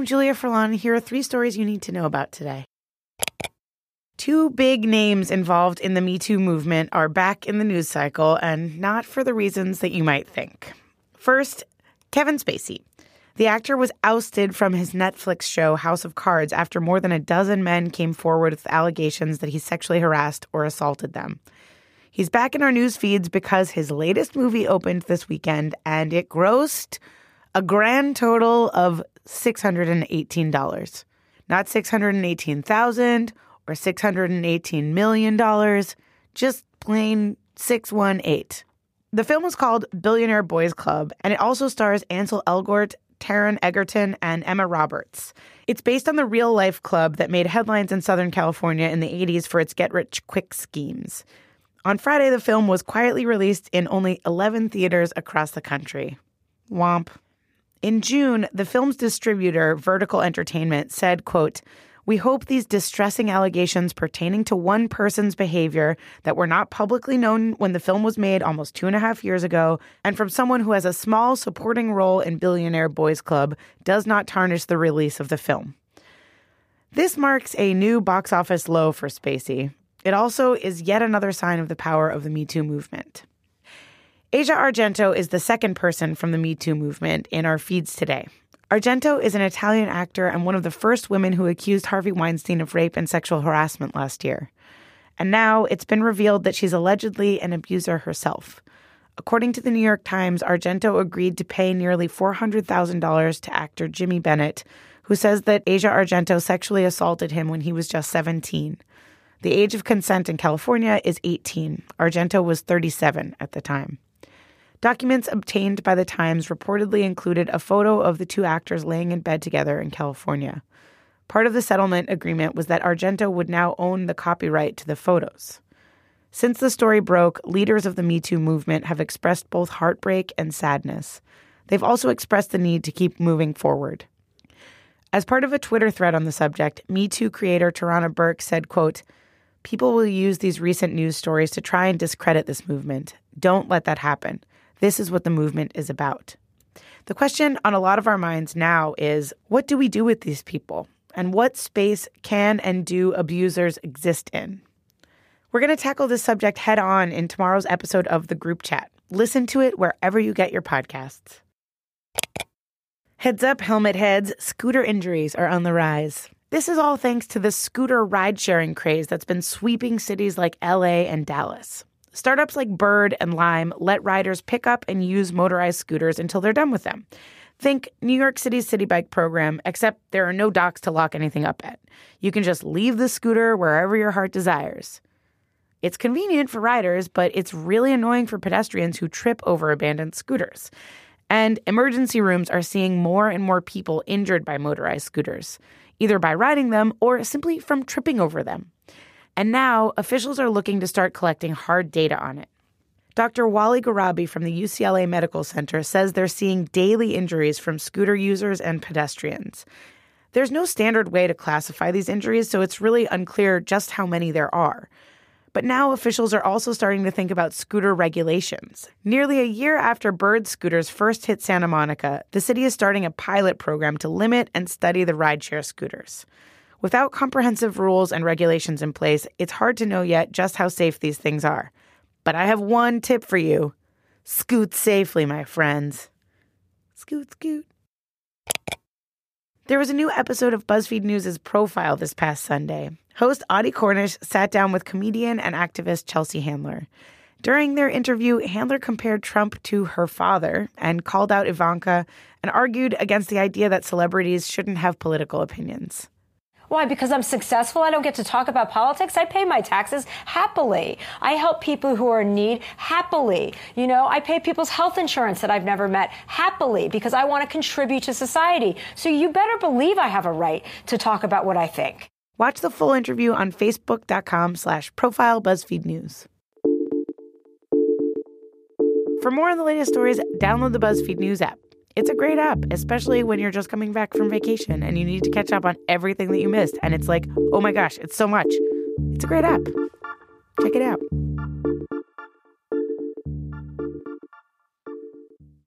I'm Julia Furlan. Here are three stories you need to know about today. Two big names involved in the Me Too movement are back in the news cycle, and not for the reasons that you might think. First, Kevin Spacey. The actor was ousted from his Netflix show House of Cards after more than a dozen men came forward with allegations that he sexually harassed or assaulted them. He's back in our news feeds because his latest movie opened this weekend and it grossed a grand total of $618. Not 618,000 or $618 million, just plain 618. The film was called Billionaire Boys Club, and it also stars Ansel Elgort, Taron Egerton, and Emma Roberts. It's based on the real life club that made headlines in Southern California in the 80s for its get rich quick schemes. On Friday, the film was quietly released in only 11 theaters across the country. Womp. In June, the film's distributor, Vertical Entertainment, said, quote, we hope these distressing allegations pertaining to one person's behavior that were not publicly known when the film was made almost two and a half years ago, and from someone who has a small supporting role in Billionaire Boys Club, does not tarnish the release of the film. This marks a new box office low for Spacey. It also is yet another sign of the power of the Me Too movement. Asia Argento is the second person from the Me Too movement in our feeds today. Argento is an Italian actor and one of the first women who accused Harvey Weinstein of rape and sexual harassment last year. And now it's been revealed that she's allegedly an abuser herself. According to the New York Times, Argento agreed to pay nearly $400,000 to actor Jimmy Bennett, who says that Asia Argento sexually assaulted him when he was just 17. The age of consent in California is 18. Argento was 37 at the time. Documents obtained by the Times reportedly included a photo of the two actors laying in bed together in California. Part of the settlement agreement was that Argento would now own the copyright to the photos. Since the story broke, leaders of the Me Too movement have expressed both heartbreak and sadness. They've also expressed the need to keep moving forward. As part of a Twitter thread on the subject, Me Too creator Tarana Burke said, quote, People will use these recent news stories to try and discredit this movement. Don't let that happen. This is what the movement is about. The question on a lot of our minds now is what do we do with these people? And what space can and do abusers exist in? We're going to tackle this subject head on in tomorrow's episode of the group chat. Listen to it wherever you get your podcasts. Heads up, helmet heads, scooter injuries are on the rise. This is all thanks to the scooter ride sharing craze that's been sweeping cities like LA and Dallas. Startups like Bird and Lime let riders pick up and use motorized scooters until they're done with them. Think New York City's Citi Bike program, except there are no docks to lock anything up at. You can just leave the scooter wherever your heart desires. It's convenient for riders, but it's really annoying for pedestrians who trip over abandoned scooters. And emergency rooms are seeing more and more people injured by motorized scooters, either by riding them or simply from tripping over them. And now officials are looking to start collecting hard data on it. Dr. Wally Ghurabi from the UCLA Medical Center says they're seeing daily injuries from scooter users and pedestrians. There's no standard way to classify these injuries, so it's really unclear just how many there are. But now officials are also starting to think about scooter regulations. Nearly a year after bird scooters first hit Santa Monica, the city is starting a pilot program to limit and study the rideshare scooters. Without comprehensive rules and regulations in place, it's hard to know yet just how safe these things are. But I have one tip for you scoot safely, my friends. Scoot, scoot. There was a new episode of BuzzFeed News' Profile this past Sunday. Host Audie Cornish sat down with comedian and activist Chelsea Handler. During their interview, Handler compared Trump to her father and called out Ivanka and argued against the idea that celebrities shouldn't have political opinions. Why? Because I'm successful. I don't get to talk about politics. I pay my taxes happily. I help people who are in need happily. You know, I pay people's health insurance that I've never met happily because I want to contribute to society. So you better believe I have a right to talk about what I think. Watch the full interview on facebook.com slash profile BuzzFeed News. For more on the latest stories, download the BuzzFeed News app. It's a great app, especially when you're just coming back from vacation and you need to catch up on everything that you missed. And it's like, oh my gosh, it's so much. It's a great app. Check it out.